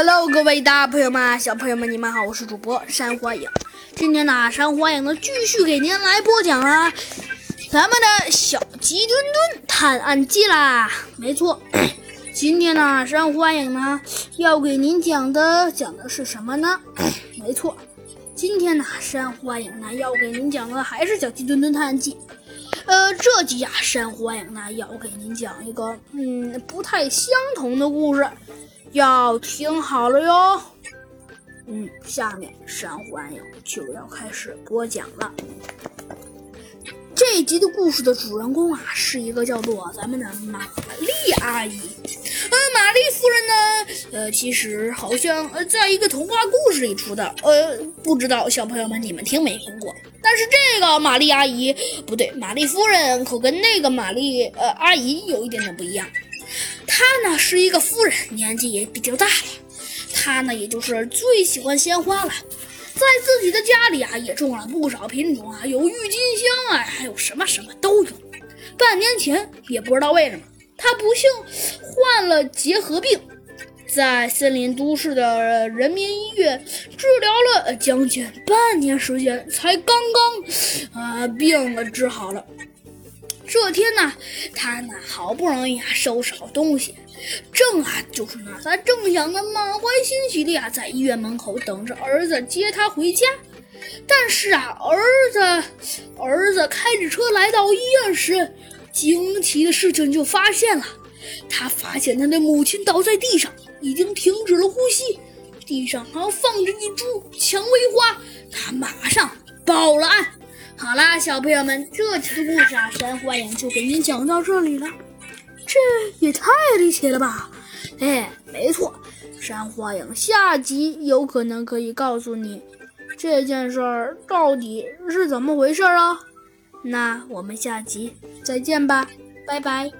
Hello，各位大朋友们、小朋友们，你们好，我是主播山花影。今天呢，山花影呢继续给您来播讲了咱们的小鸡墩墩探案记啦。没错，今天呢，山花影呢要给您讲的讲的是什么呢？没错，今天呢，山花影呢要给您讲的还是小鸡墩墩探案记。呃，这集啊，山花影呢要给您讲一个嗯不太相同的故事。要听好了哟，嗯，下面山欢影就要开始播讲了。这一集的故事的主人公啊，是一个叫做咱们的玛丽阿姨。呃，玛丽夫人呢，呃，其实好像呃，在一个童话故事里出的，呃，不知道小朋友们你们听没听过？但是这个玛丽阿姨不对，玛丽夫人可跟那个玛丽呃阿姨有一点点不一样。她呢是一个夫人，年纪也比较大了。她呢，也就是最喜欢鲜花了，在自己的家里啊，也种了。不少品种啊，有郁金香啊，还有什么什么都有。半年前，也不知道为什么，她不幸患了。结核病，在森林都市的人民医院治疗了。将近半年时间，才刚刚啊病治好了。这天呢，他呢好不容易啊收拾好东西，正啊就是呢他正想呢满怀欣喜的啊在医院门口等着儿子接他回家，但是啊儿子儿子开着车来到医院时，惊奇的事情就发现了，他发现他的母亲倒在地上，已经停止了呼吸，地上还放着一株蔷薇花，他马上报了案。好啦，小朋友们，这期的故事啊，山花影就给您讲到这里了。这也太离奇了吧！哎，没错，山花影下集有可能可以告诉你这件事儿到底是怎么回事啊。那我们下集再见吧，拜拜。